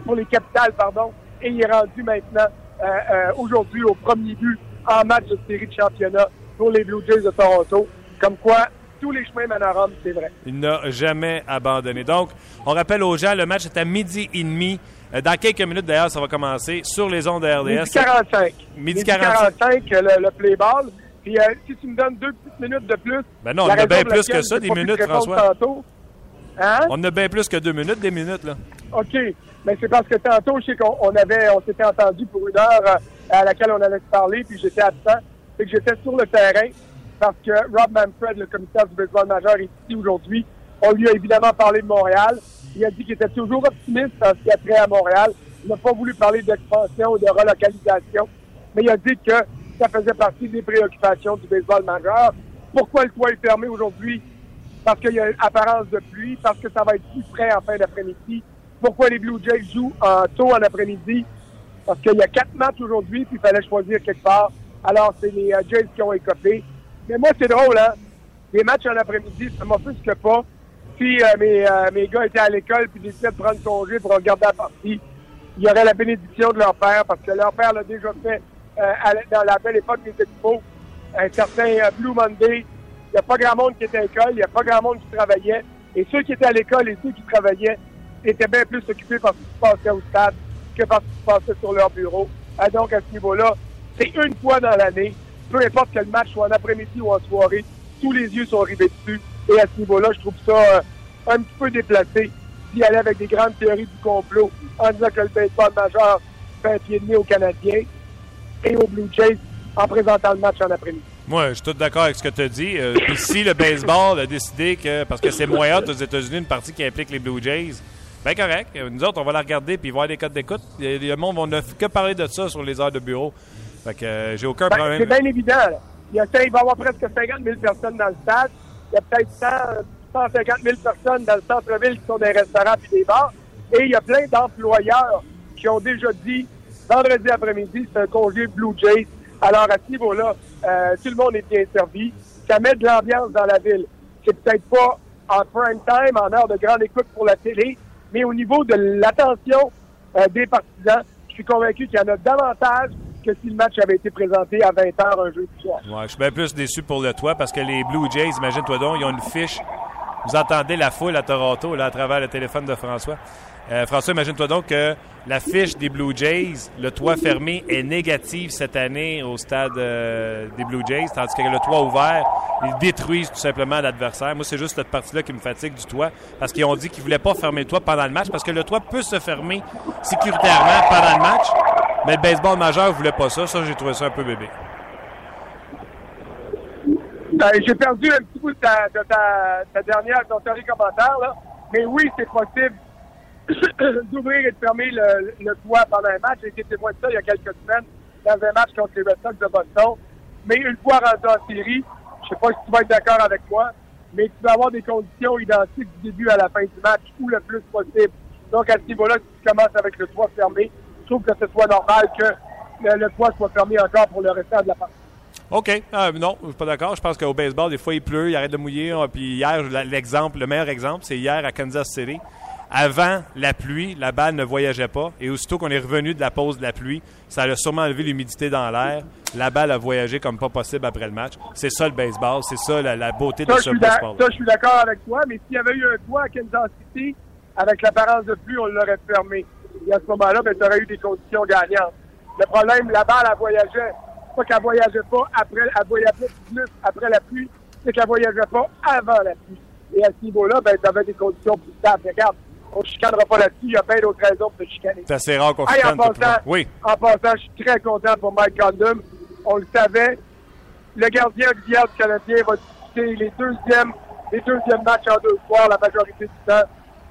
[SPEAKER 7] pour les Capitales, pardon, et il est rendu maintenant euh, euh, aujourd'hui au premier but en match de série de championnat pour les Blue Jays de Toronto. Comme quoi, tous les chemins mènent à Rome, c'est vrai.
[SPEAKER 1] Il n'a jamais abandonné. Donc, on rappelle aux gens, le match est à midi et demi. Euh, Dans quelques minutes, d'ailleurs, ça va commencer sur les ondes de RDS.
[SPEAKER 7] Midi 45.
[SPEAKER 1] Midi 45.
[SPEAKER 7] 45, euh, le, le play ball. Puis euh, si tu me donnes deux petites minutes de plus.
[SPEAKER 1] Ben non, on a bien plus que ça, des minutes, François.
[SPEAKER 7] Tantôt, hein?
[SPEAKER 1] On a bien plus que deux minutes, des minutes, là.
[SPEAKER 7] OK. Mais c'est parce que tantôt, je sais qu'on on avait, on s'était entendu pour une heure à laquelle on allait se parler, puis j'étais absent. C'est que j'étais sur le terrain parce que Rob Manfred, le commissaire du baseball majeur, est ici aujourd'hui. On lui a évidemment parlé de Montréal. Il a dit qu'il était toujours optimiste en ce qui a trait à Montréal. Il n'a pas voulu parler d'expansion ou de relocalisation, mais il a dit que ça faisait partie des préoccupations du baseball majeur. Pourquoi le toit est fermé aujourd'hui? Parce qu'il y a une apparence de pluie, parce que ça va être plus frais en fin d'après-midi. Pourquoi les Blue Jays jouent en tôt en après-midi? Parce qu'il y a quatre matchs aujourd'hui, puis il fallait choisir quelque part. Alors, c'est les euh, Jays qui ont écopé. Mais moi, c'est drôle, hein? Les matchs en après-midi, ça m'offusque pas. Si euh, mes, euh, mes gars étaient à l'école puis décidaient de prendre congé pour regarder la partie, il y aurait la bénédiction de leur père, parce que leur père l'a déjà fait euh, dans la belle époque des Expos. Un certain euh, Blue Monday. Il n'y a pas grand monde qui était à l'école, il n'y a pas grand monde qui travaillait. Et ceux qui étaient à l'école et ceux qui travaillaient étaient bien plus occupés par ce qui se passait au stade que par ce qui se passait sur leur bureau. Ah, donc, à ce niveau-là, c'est une fois dans l'année, peu importe que le match soit en après-midi ou en soirée, tous les yeux sont rivés dessus. Et à ce niveau-là, je trouve ça euh, un petit peu déplacé d'y aller avec des grandes théories du complot en disant que le baseball majeur fait un pied de nez aux Canadiens et aux Blue Jays en présentant le match en après-midi.
[SPEAKER 1] Moi, je suis tout d'accord avec ce que tu as dit. Euh, si le baseball a décidé que, parce que c'est moins aux États-Unis, une partie qui implique les Blue Jays, ben correct. Nous autres, on va la regarder puis voir des codes d'écoute. Le monde, on n'a que parler de ça sur les heures de bureau. Fait que euh, j'ai aucun
[SPEAKER 7] Ben,
[SPEAKER 1] problème.
[SPEAKER 7] c'est bien évident. là. Il, y a, il va y avoir presque 50 000 personnes dans le stade. Il y a peut-être 100, 150 000 personnes dans le centre-ville qui sont des restaurants et des bars. Et il y a plein d'employeurs qui ont déjà dit vendredi après-midi, c'est un congé Blue Jays. Alors, à ce niveau-là, euh, tout le monde est bien servi. Ça met de l'ambiance dans la ville. C'est peut-être pas en prime time, en heure de grande écoute pour la télé, mais au niveau de l'attention euh, des partisans, je suis convaincu qu'il y en a davantage que si le match avait été présenté à 20h un jeudi soir.
[SPEAKER 1] Ouais, je suis bien plus déçu pour le toit parce que les Blue Jays, imagine-toi donc, ils ont une fiche. Vous entendez la foule à Toronto là, à travers le téléphone de François. Euh, François, imagine-toi donc que la fiche des Blue Jays, le toit fermé, est négative cette année au stade euh, des Blue Jays, tandis que le toit ouvert, ils détruisent tout simplement l'adversaire. Moi, c'est juste cette partie-là qui me fatigue du toit, parce qu'ils ont dit qu'ils voulaient pas fermer le toit pendant le match, parce que le toit peut se fermer sécuritairement pendant le match, mais le baseball majeur voulait pas ça. Ça, j'ai trouvé ça un peu bébé.
[SPEAKER 7] Ben, J'ai perdu un petit bout de ta, de ta, dernière, ton dernier commentaire, là. Mais oui, c'est possible d'ouvrir et de fermer le, le toit pendant un match. J'ai été témoin de ça il y a quelques semaines dans un match contre les Red Sox de Boston. Mais une fois rendu en série, je sais pas si tu vas être d'accord avec moi, mais tu vas avoir des conditions identiques du début à la fin du match ou le plus possible. Donc, à ce niveau-là, si tu commences avec le toit fermé, trouve que ce soit normal que le, le toit soit fermé encore pour le restant de la partie.
[SPEAKER 1] OK. Euh, non, je suis pas d'accord. Je pense qu'au baseball, des fois, il pleut, il arrête de mouiller. Euh, Puis hier, l'exemple, le meilleur exemple, c'est hier à Kansas City. Avant la pluie, la balle ne voyageait pas. Et aussitôt qu'on est revenu de la pause de la pluie, ça a sûrement enlevé l'humidité dans l'air. La balle a voyagé comme pas possible après le match. C'est ça le baseball. C'est ça la, la beauté de
[SPEAKER 7] Ça,
[SPEAKER 1] ce sport.
[SPEAKER 7] ça, je suis d'accord avec toi, mais s'il y avait eu un toit à Kansas City, avec l'apparence de pluie, on l'aurait fermé. Et à ce moment-là, ben, tu aurais eu des conditions gagnantes. Le problème, la balle, elle voyageait. Pas qu'elle voyageait pas après, elle voyageait plus après la pluie, c'est qu'elle voyageait pas avant la pluie. Et à ce niveau-là, ben, tu avais des conditions plus stables. Regarde, on ne chicanera pas là-dessus, il y a bien d'autres raisons pour se chicaner.
[SPEAKER 1] C'est assez rare qu'on
[SPEAKER 7] Hey, en
[SPEAKER 1] chicane le
[SPEAKER 7] passant.
[SPEAKER 1] Oui.
[SPEAKER 7] en passant, je suis très content pour Mike Condon. On le savait. Le gardien Villiers du Canadien va disputer les deuxièmes, les deuxièmes matchs en deux soirs la majorité du temps.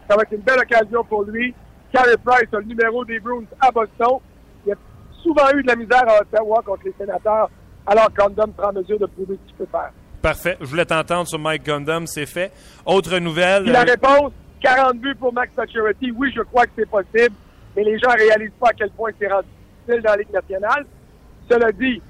[SPEAKER 7] Ça va être une belle occasion pour lui. Carey Price a le numéro des Bruins à Boston. Il a souvent eu de la misère à Ottawa contre les sénateurs, alors Condom prend mesure de prouver ce qu'il peut faire.
[SPEAKER 1] Parfait. Je voulais t'entendre sur Mike Gundam, c'est fait. Autre nouvelle.
[SPEAKER 7] Puis la
[SPEAKER 1] euh,
[SPEAKER 7] réponse, 40 buts pour Max Pacioretty, oui, je crois que c'est possible, mais les gens réalisent pas à quel point c'est rendu difficile dans la Ligue nationale. Cela dit,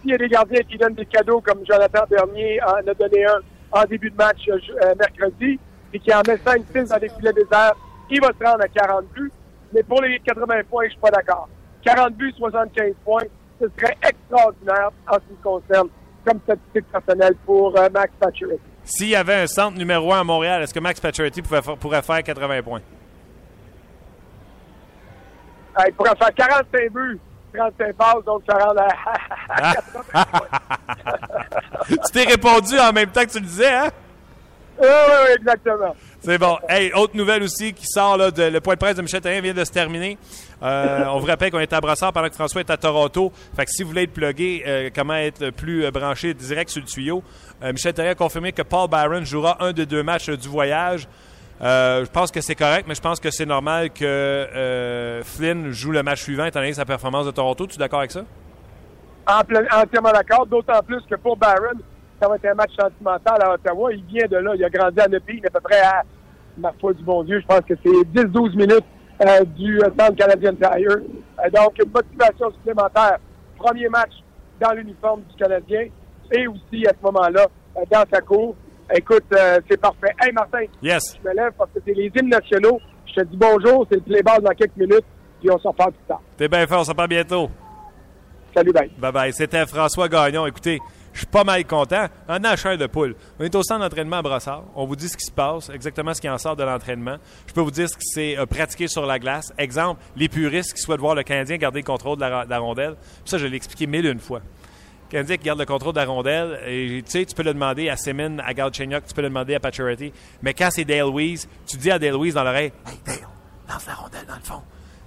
[SPEAKER 7] s'il y a des gardiens qui donnent des cadeaux comme Jonathan Bernier en a donné un en début de match euh, mercredi, et qui en met 5-6 dans des filets déserts, il va se rendre à 40 buts. Mais pour les 80 points, je suis pas d'accord. 40 buts, 75 points, ce serait extraordinaire en ce qui me concerne comme statistique personnelle pour euh, Max Pacioretty.
[SPEAKER 1] S'il y avait un centre numéro 1 à Montréal, est-ce que Max Pacioretty pourrait faire 80 points?
[SPEAKER 7] Euh, il pourrait faire 45 buts, 35 passes, donc ça rend à, à 80 points.
[SPEAKER 1] tu t'es répondu en même temps que tu le disais, hein?
[SPEAKER 7] Oui, oui, oui, exactement.
[SPEAKER 1] C'est bon. Hey, autre nouvelle aussi qui sort, là, de, le point de presse de Michel Therrien vient de se terminer. Euh, on vous rappelle qu'on est à Brassard pendant que François est à Toronto. Fait que si vous voulez être plugué, euh, comment être plus euh, branché direct sur le tuyau, Michel Therrien a confirmé que Paul Byron jouera un des deux matchs du voyage. Je pense que c'est correct, mais je pense que c'est normal que Flynn joue le match suivant étant donné sa performance de Toronto. Tu es d'accord avec ça?
[SPEAKER 7] Plein- entièrement d'accord, d'autant plus que pour Barron, ça va être un match sentimental à Ottawa. Il vient de là, il a grandi à Nepean, à peu près à, ma foi du bon Dieu, je pense que c'est 10-12 minutes euh, du euh, centre Canadian Tire. Euh, donc, une motivation supplémentaire. Premier match dans l'uniforme du Canadien et aussi à ce moment-là, dans sa cour. Écoute, c'est parfait. Hey Martin,
[SPEAKER 1] Yes.
[SPEAKER 7] je me lève parce que c'est les hymnes nationaux. Je te dis bonjour, c'est le play-ball dans quelques minutes, puis on s'en parle plus tard.
[SPEAKER 1] T'es bien fort, on se parle bientôt.
[SPEAKER 7] Salut, bye.
[SPEAKER 1] Bye bye. C'était François Gagnon. Écoutez, je suis pas mal content. Un achat de poule. On est au centre d'entraînement à Brossard. On vous dit ce qui se passe, exactement ce qui en sort de l'entraînement. Je peux vous dire ce qui s'est euh, pratiqué sur la glace. Exemple, les puristes qui souhaitent voir le Canadien garder le contrôle de la, de la rondelle. Ça, je l'ai expliqué mille une fois. Canadien qui garde le contrôle de la rondelle, et tu sais, tu peux le demander à Semin, à Galchenyuk, tu peux le demander à Pacioretty. Mais quand c'est Dale Weiss, tu dis à Dale Weiss dans l'oreille, Hey Dale, lance la rondelle dans le fond.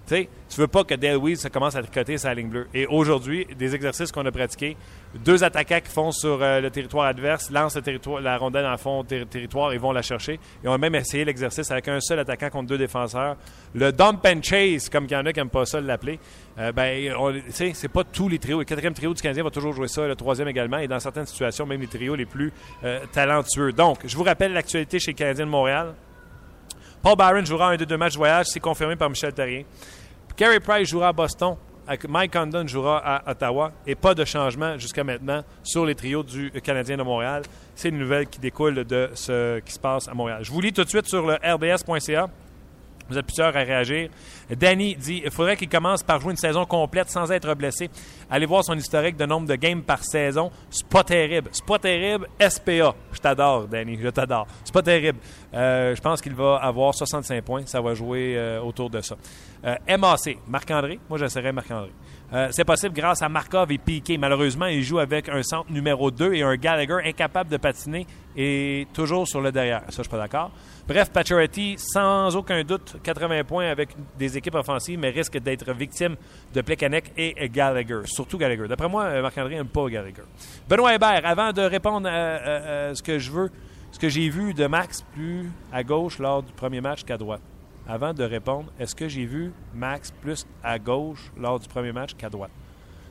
[SPEAKER 1] Tu veux pas que ça commence à tricoter sa ligne bleue. Et aujourd'hui, des exercices qu'on a pratiqués, deux attaquants qui font sur euh, le territoire adverse, lancent le territoire, la rondelle le fond du territoire et vont la chercher. Et on a même essayé l'exercice avec un seul attaquant contre deux défenseurs. Le dump and chase, comme il y en a qui n'aiment pas ça l'appeler. Euh, ben, c'est pas tous les trios. Le quatrième trio du Canadien va toujours jouer ça, le troisième également, et dans certaines situations, même les trios les plus euh, talentueux. Donc, je vous rappelle l'actualité chez le Canadien de Montréal. Paul Byron jouera un des deux matchs de voyage, c'est confirmé par Michel Terrien. Carey Price jouera à Boston. Mike Condon jouera à Ottawa. Et pas de changement jusqu'à maintenant sur les trios du Canadien de Montréal. C'est une nouvelle qui découle de ce qui se passe à Montréal. Je vous lis tout de suite sur le rds.ca. Vous êtes plusieurs à réagir. Danny dit il faudrait qu'il commence par jouer une saison complète sans être blessé. Allez voir son historique de nombre de games par saison. C'est pas terrible. C'est pas terrible. SPA. Je t'adore, Danny. Je t'adore. C'est pas terrible. Euh, je pense qu'il va avoir 65 points. Ça va jouer euh, autour de ça. Euh, MAC. Marc-André. Moi, j'essaierai Marc-André. C'est possible grâce à Markov et Piquet. Malheureusement, il joue avec un centre numéro 2 et un Gallagher incapable de patiner et toujours sur le derrière. Ça, je suis pas d'accord. Bref, Pacioretty, sans aucun doute, 80 points avec des équipes offensives, mais risque d'être victime de Plekanec et Gallagher. Surtout Gallagher. D'après moi, Marc-André n'aime pas Gallagher. Benoît Hébert, avant de répondre à ce que je veux, ce que j'ai vu de Max plus à gauche lors du premier match qu'à droite. Avant de répondre, est-ce que j'ai vu Max plus à gauche lors du premier match qu'à droite?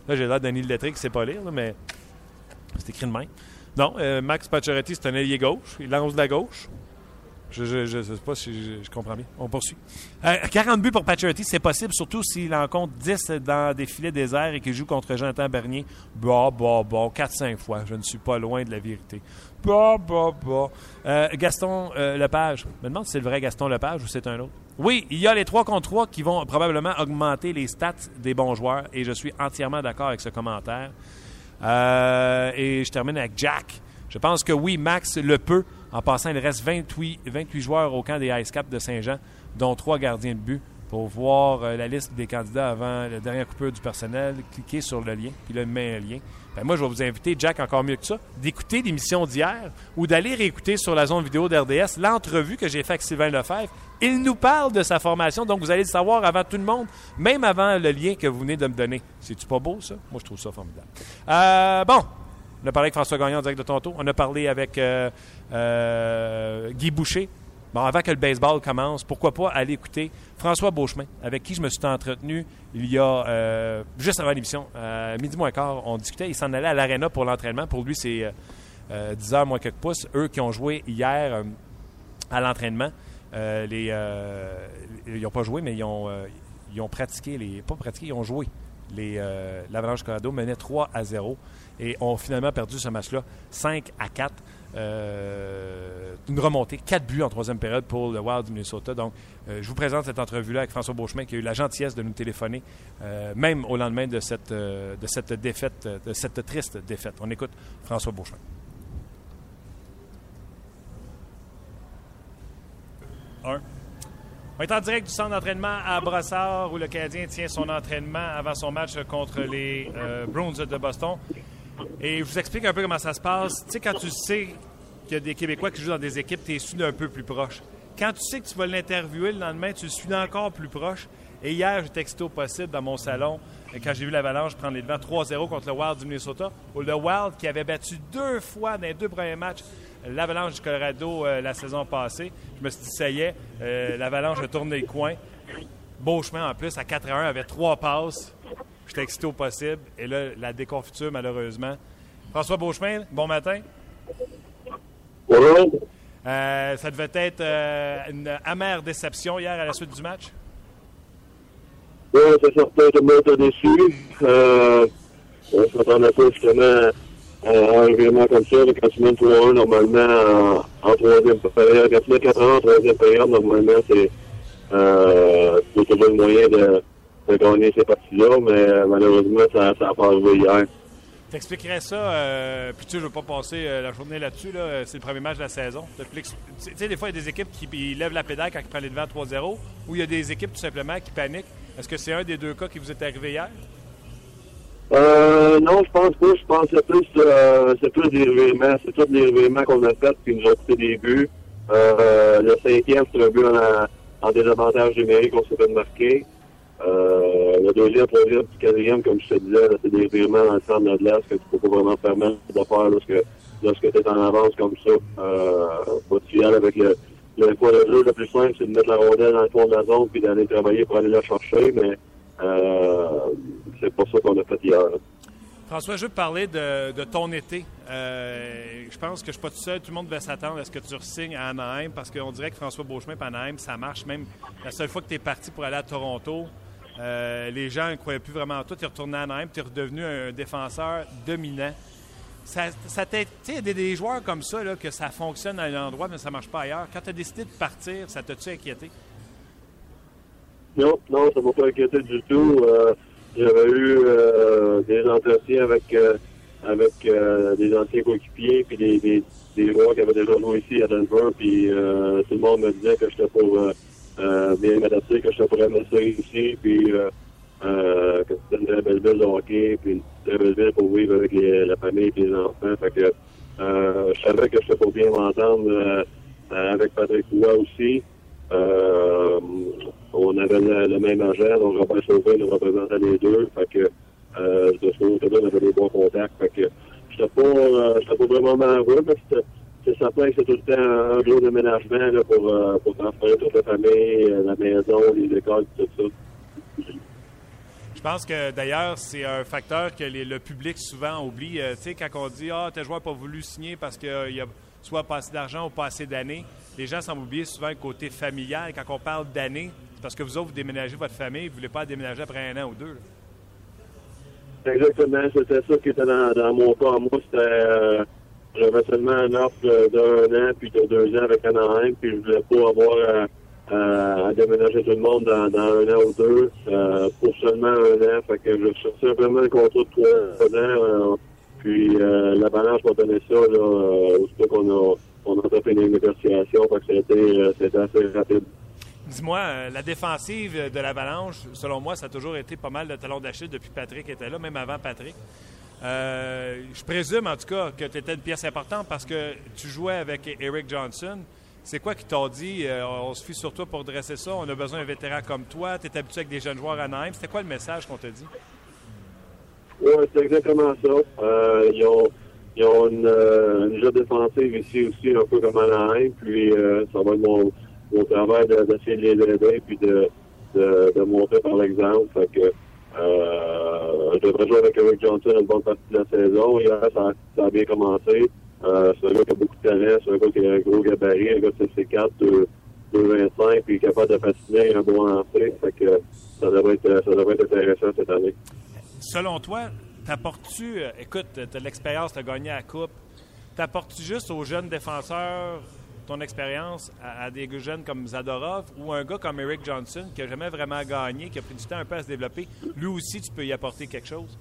[SPEAKER 1] Là, j'ai l'air d'un île lettré qui sait pas lire, là, mais c'est écrit de même. Non, euh, Max Pacioretty, c'est un ailier gauche. Il lance de la gauche. Je ne sais pas si je, comprends bien. On poursuit. Euh, 40 buts pour Pacioretty, c'est possible, surtout s'il en compte 10 dans des filets déserts et qu'il joue contre Jonathan Bernier. Bah, bah, bah, 4-5 fois. Je ne suis pas loin de la vérité. Bah, bah, bah. Euh, Gaston euh, Lepage. Je me demande si c'est le vrai Gaston Lepage ou c'est un autre. Oui, il y a les 3 contre 3 qui vont probablement augmenter les stats des bons joueurs et je suis entièrement d'accord avec ce commentaire. Euh, et je termine avec Jack. Je pense que oui, Max le peut. En passant, il reste 28, 28 joueurs au camp des Ice Cap de Saint-Jean, dont 3 gardiens de but. Pour voir euh, la liste des candidats avant la dernière coupure du personnel, cliquez sur le lien, puis là, il met un lien. Ben, moi, je vais vous inviter, Jack, encore mieux que ça, d'écouter l'émission d'hier ou d'aller réécouter sur la zone vidéo d'RDS l'entrevue que j'ai faite avec Sylvain Lefebvre. Il nous parle de sa formation, donc vous allez le savoir avant tout le monde, même avant le lien que vous venez de me donner. C'est-tu pas beau, ça? Moi, je trouve ça formidable. Euh, bon, on a parlé avec François Gagnon direct de Toronto. On a parlé avec euh, euh, Guy Boucher. Bon, avant que le baseball commence, pourquoi pas aller écouter François Beauchemin, avec qui je me suis entretenu il y a euh, juste avant l'émission, à midi moins quart, on discutait. Il s'en allait à l'aréna pour l'entraînement. Pour lui, c'est euh, euh, 10 heures moins quelques pouces. Eux qui ont joué hier euh, à l'entraînement, euh, les, euh, ils n'ont pas joué, mais ils ont, euh, ils pratiqué, les, pas pratiqué, ils ont joué. Euh, L'Avalanche Colorado menait 3 à 0 et ont finalement perdu ce match-là 5 à 4. Euh, une remontée, 4 buts en troisième période pour le Wild du Minnesota. Donc, euh, je vous présente cette entrevue-là avec François Beauchemin qui a eu la gentillesse de nous téléphoner, euh, même au lendemain de cette, de cette défaite, de cette triste défaite. On écoute François Beauchemin. Un. On est en direct du centre d'entraînement à Brossard où le Canadien tient son entraînement avant son match contre les Bruins de Boston. Et je vous explique un peu comment ça se passe. Tu sais, quand tu sais qu'il y a des Québécois qui jouent dans des équipes, tu es su d'un peu plus proche. Quand tu sais que tu vas l'interviewer le lendemain, tu le suis d'encore plus proche. Et hier, j'étais excité au possible dans mon salon quand j'ai vu l'Avalanche prendre les devants 3-0 contre le Wild du Minnesota. Ou le Wild qui avait battu deux fois dans les deux premiers matchs l'Avalanche du Colorado euh, la saison passée. Je me suis dit, ça y est, euh, l'Avalanche a tourné le coin. Beau chemin en plus, à 4 1, avait trois passes. J'étais excité au possible. Et là, la déconfiture, malheureusement. François Beauchemin, bon matin.
[SPEAKER 8] Bonjour.
[SPEAKER 1] Euh, ça devait être euh, une amère déception hier à la suite du match?
[SPEAKER 8] Oui, c'est certain, tout le monde était déçu. Euh, on s'attendait pas justement à un événement comme ça. Quand tu mènes 3-1, normalement, en, en troisième période, quand tu mets 4 en troisième période, normalement, c'est euh, toujours le moyen de, de gagner ces parties-là, mais euh, malheureusement, ça n'a pas arrivé hier.
[SPEAKER 1] T'expliquerais ça, euh, puis tu sais, je veux pas passer euh, la journée là-dessus, là, c'est le premier match de la saison. Tu sais, des fois, il y a des équipes qui lèvent la pédale quand ils prennent les devants 3-0, ou il y a des équipes tout simplement qui paniquent. Est-ce que c'est un des deux cas qui vous est arrivé hier?
[SPEAKER 8] Euh, non, je pense pas. Je pense que c'est plus, euh, c'est plus des revirements. C'est tous les revirements qu'on a fait qui nous ont coûté des buts. Euh, le cinquième, c'est un but en, en désavantage numérique qu'on s'est fait marquer. Euh, le deuxième, troisième, puis quatrième, comme je te disais, c'est des revirements dans le centre de glace que tu peux pas vraiment permettre de faire lorsque, lorsque tu es en avance comme ça. Euh, te fier avec le, le point de jeu le plus simple, c'est de mettre la rondelle dans le fond de la zone puis d'aller travailler pour aller la chercher, mais euh, c'est pas ça qu'on a fait hier.
[SPEAKER 1] François, je veux te parler de, de ton été. Euh, je pense que je suis pas tout seul. Tout le monde devait s'attendre à ce que tu signes à Anaheim parce qu'on dirait que François Beauchemin à Anaheim, ça marche. Même la seule fois que tu es parti pour aller à Toronto, euh, les gens ne croyaient plus vraiment en toi. Tu es retourné à Anaheim, tu es redevenu un défenseur dominant. Ça, ça tu sais, des, joueurs comme ça, là, que ça fonctionne à un endroit, mais ça marche pas ailleurs. Quand tu as décidé de partir, ça t'a-tu inquiété?
[SPEAKER 8] Non, non, ça m'a pas inquiété du tout. Euh, J'avais eu euh, des entretiens avec avec des anciens coéquipiers puis des, des, des joueurs qui avaient déjà joué ici à Denver. Puis tout le monde me disait que j'étais pour euh, bien m'adapter, que j'étais pour aimer ça ici, puis euh, euh, que c'était une très belle ville de hockey, puis une très belle ville pour vivre avec la famille et les enfants. Fait que euh, je savais que j'étais pour bien m'entendre euh, avec Patrick Roy aussi. Euh, on avait le, même agent, donc Robert Sauvé nous représentait les deux. Fait que euh, de ce côté-là, on avait des bons contacts. Fait que j'étais pas, pas vraiment malheureux, mais c'était- c'est certain que c'est tout le temps un gros déménagement là, pour, euh, pour transférer toute la famille, euh, la maison, les écoles, tout ça.
[SPEAKER 1] Je pense que d'ailleurs, c'est un facteur que les- le public souvent oublie. Euh, tu sais, quand on dit Ah, tel joueur n'a pas voulu signer parce qu'il y a soit pas assez d'argent ou pas assez d'années, les gens semblent oublier souvent le côté familial. Quand on parle d'années, c'est parce que vous autres, vous déménagez votre famille, vous ne voulez pas déménager après un an ou deux. là.
[SPEAKER 8] Exactement, c'était ça qui était dans, dans mon cas. Moi, c'était euh, j'avais seulement un offre d'un an puis de deux ans avec Anaheim, puis je voulais pas avoir à, déménager tout le monde dans, un an ou deux euh, pour seulement un an. Fait que je cherchais simplement un contrat de trois ans. euh, puis euh, la balance m'a donné ça là, euh, qu'on a on a entrepris les négociations. Fait que c'était c'était assez rapide.
[SPEAKER 1] Dis-moi, la défensive de l'Avalanche, selon moi, ça a toujours été pas mal de talon d'Achille depuis Patrick était là, même avant Patrick. Euh, je présume, en tout cas, que tu étais une pièce importante parce que tu jouais avec Eric Johnson. C'est quoi qui t'ont dit, euh, on se fie sur toi pour dresser ça, on a besoin d'un vétéran comme toi, tu es habitué avec des jeunes joueurs à Naïm. C'était quoi le message qu'on t'a dit?
[SPEAKER 8] Oui, c'est exactement ça. Euh, ils ont, ils ont une, une jeu défensive ici aussi, un peu comme à Anaheim. Puis ça va être mon, travail de- d'essayer de les aider puis de, de, de montrer par l'exemple. Fait que euh, je devrais jouer avec Eric Johnson une bonne partie de la saison. Hier, ça, a bien commencé. Euh, c'est un gars qui a beaucoup de talent, c'est un gars qui a un gros gabarit, un gars de CC4, 2,25, puis capable de patiner, un bon lancer. Fait que ça devrait être, ça devrait être intéressant cette année.
[SPEAKER 1] Selon toi, t'apportes-tu, euh, écoute, tu as l'expérience, tu as gagné la Coupe, t'apportes-tu juste aux jeunes défenseurs ton expérience à, des jeunes comme Zadorov ou un gars comme Eric Johnson qui n'a jamais vraiment gagné, qui a pris du temps un peu à se développer, lui aussi, tu peux y apporter quelque chose?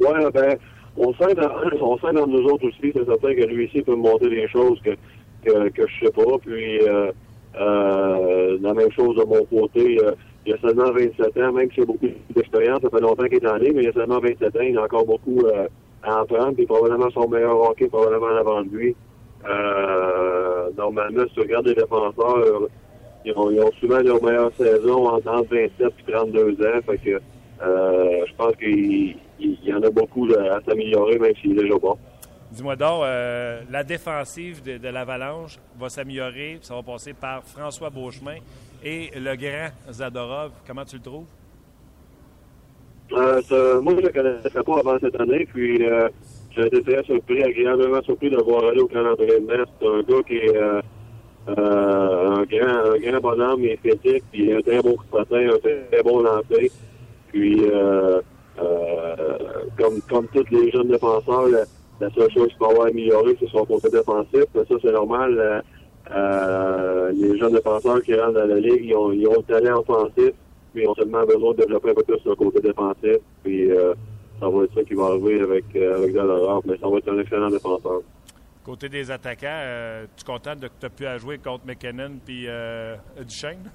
[SPEAKER 8] Ouais, ben, on sent dans, nous autres aussi, c'est certain que lui ici peut me montrer des choses que, que, que je sais pas. Puis, euh, euh, la même chose de mon côté. euh, il a seulement 27 ans, même s'il a beaucoup d'expérience, ça fait longtemps qu'il est en ligne, mais il a seulement 27 ans, il a encore beaucoup euh, à en prendre, puis probablement son meilleur hockey, probablement en avant de lui. Euh, normalement, si tu regardes les défenseurs, ils ont, ils ont souvent leur meilleure saison entre entre 27 et 32 ans. Fait que euh, je pense qu'il il il y en a beaucoup à s'améliorer, même s'il est déjà bon.
[SPEAKER 1] Dis-moi donc, euh, la défensive de, de l'Avalanche va s'améliorer, ça va passer par François Beauchemin et le grand Zadorov. Comment tu le trouves?
[SPEAKER 8] Euh, ça- moi, je ne le connaissais pas avant cette année, puis euh, j'ai été très surpris, agréablement surpris de voir aller au camp d'entraînement. C'est un gars qui est euh, euh, un, grand, un grand bonhomme, est physique, puis un très bon coup de un très, bon lancer. Puis, euh, euh, comme, comme tous les jeunes défenseurs, la, seule chose qu'il peut avoir amélioré, c'est son côté défensif. Mais ça, c'est normal. Euh, euh, les jeunes défenseurs qui rentrent dans la ligue, ils ont, ils ont le talent offensif, mais ils ont seulement besoin de développer un peu plus le côté défensif. Puis, va arriver avec, euh, avec Zadorov, mais ça va être un excellent défenseur.
[SPEAKER 1] Côté des attaquants, euh, tu es content de que tu as pu à jouer contre McKinnon puis euh, Duchesne?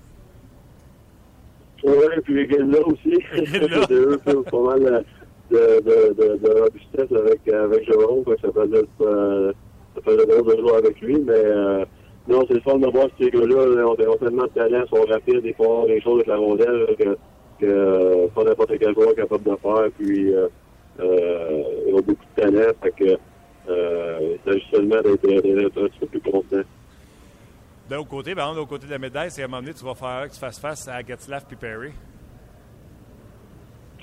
[SPEAKER 8] Oui, puis Gilda aussi.
[SPEAKER 1] Gilda.
[SPEAKER 8] de eux, c'est pas mal de, de, de, de, de robustesse avec, avec Jérôme. Ça faisait, euh, ça faisait drôle de jouer avec lui, mais euh, non, c'est le fun de voir ces gars-là. là, ont, ont tellement de talent, ils sont rapides, ils font des choses avec la rondelle que, que euh, pas n'importe quel joueur est capable de faire. Puis euh, euh, ils ont beaucoup de talent, fait que euh, il s'agit seulement d'être un petit peu plus constant.
[SPEAKER 1] De l'autre côté, ben, de l'autre côté de la médaille, c'est à un moment donné, tu vas faire que tu fasses face à Gatslav puis Perry.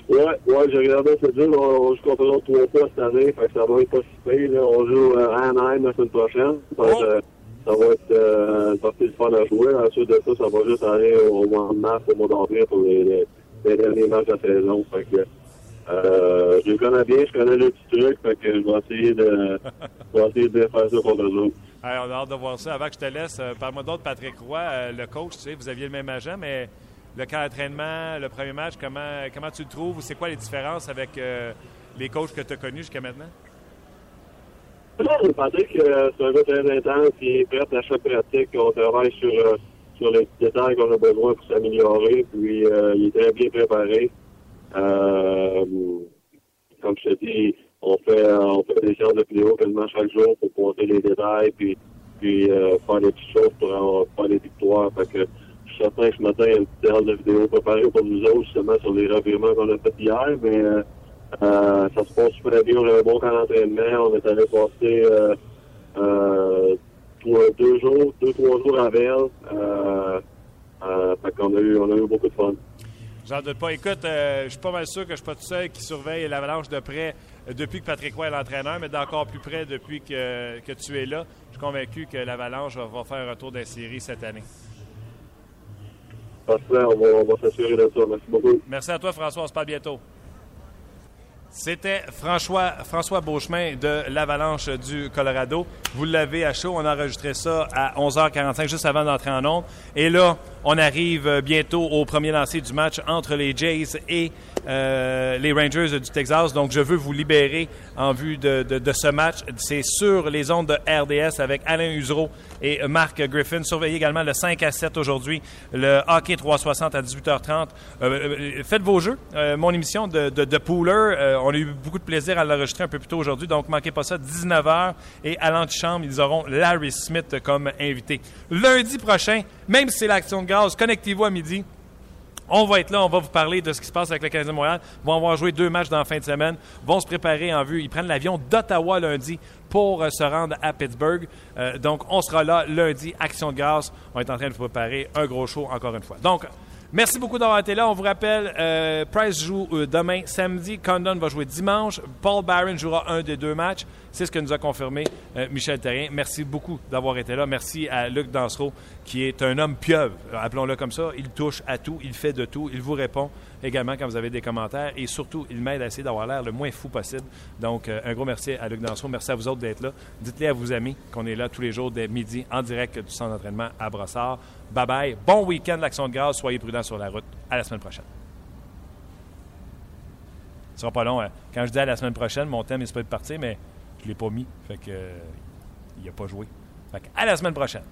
[SPEAKER 8] Ouais, ouais, j'ai regardé ce jeu. On, on joue contre l'autre trois fois cette année. Fait que ça va être pas si pire, là. On joue euh, à Anaheim la semaine prochaine. Euh, ça va être euh, une partie de fun à jouer. Ensuite de ça, ça va juste aller au mois de mars, au mois d'avril pour les, les, les derniers matchs de la saison. Fait que euh, je les connais bien, je connais le petit truc. Fait que je vais essayer de, je vais essayer de faire ça contre eux autres.
[SPEAKER 1] Hey, on a hâte de voir ça. Avant que je te laisse, euh, parle-moi d'autre, Patrick Roy, euh, le coach. Tu sais, vous aviez le même agent, mais le camp d'entraînement, le premier match, comment, comment tu le trouves? C'est quoi les différences avec euh, les coachs que tu as connus jusqu'à maintenant?
[SPEAKER 8] Patrick, euh, c'est un gars très intense, il est prêt à chaque pratique. On travaille sur, sur les petits détails qu'on a besoin pour s'améliorer, puis il est très bien préparé. Euh, comme je te dis, on fait, euh, on fait des séances de vidéo quasiment chaque jour pour pointer les détails, puis, puis euh, faire des petites choses pour avoir, faire des victoires. Fait que je suis certain que ce matin, il y a une petite de vidéo préparée pour nous autres, justement, sur les revirements qu'on a fait hier, mais euh, euh, ça se passe super bien. On a un bon camp d'entraînement. On est allé passer euh, euh, deux jours, deux, trois jours à. Euh, euh, fait qu'on a eu, on a eu beaucoup de fun.
[SPEAKER 1] J'en doute pas. Écoute, euh, je suis pas mal sûr que je suis pas tout seul qui surveille l'avalanche de près euh, depuis que Patrick Roy est l'entraîneur, mais d'encore plus près depuis que, que tu es là. Je suis convaincu que l'avalanche va, va faire un retour des séries cette année.
[SPEAKER 8] Parfait, on va, on va s'assurer de ça. Merci beaucoup.
[SPEAKER 1] Merci à toi, François. On se parle bientôt. C'était François, François Beauchemin de l'Avalanche du Colorado. Vous l'avez à chaud. On a enregistré ça à 11h45, juste avant d'entrer en onde. Et là, on arrive euh, bientôt au premier lancer du match entre les Jays et euh, les Rangers du Texas. Donc, je veux vous libérer en vue de, ce match. C'est sur les ondes de RDS avec Alain Usereau et Marc Griffin. Surveillez également le 5 à 7 aujourd'hui, le hockey 360 à 18h30. Euh, faites vos jeux. Mon émission de, Pooler, on a eu beaucoup de plaisir à l'enregistrer un peu plus tôt aujourd'hui, donc manquez pas ça, 19h. Et à l'antichambre, ils auront Larry Smith comme invité. Lundi prochain, même si c'est l'action de connectez-vous à midi On va être là, on va vous parler de ce qui se passe avec le Canadien de Montréal. Ils vont avoir joué deux matchs dans la fin de semaine, vont se préparer en vue. Ils prennent l'avion d'Ottawa lundi pour euh, se rendre à Pittsburgh. Euh, donc, on sera là lundi, Action de grâce. On est en train de vous préparer un gros show encore une fois. Donc, Merci beaucoup d'avoir été là. On vous rappelle, euh, Price joue euh, demain, samedi. Condon va jouer dimanche. Paul Barron jouera un des deux matchs. C'est ce que nous a confirmé euh, Michel Terrien. Merci beaucoup d'avoir été là. Merci à Luc Dansereau, qui est un homme pieuvre, appelons-le comme ça. Il touche à tout, il fait de tout, il vous répond également quand vous avez des commentaires et surtout, il m'aide à essayer d'avoir l'air le moins fou possible. Donc, euh, un gros merci à Luc Dansereau. Merci à vous autres d'être là. Dites-les à vos amis qu'on est là tous les jours dès midi en direct du centre d'entraînement à Brossard. Bye bye. Bon week-end, l'Action de grâce. Soyez prudents sur la route. À la semaine prochaine. Ce sera pas long. hein. Quand je dis à la semaine prochaine, mon thème est pas de partir, mais je l'ai pas mis. Fait que euh, il a pas joué. Fait que à la semaine prochaine.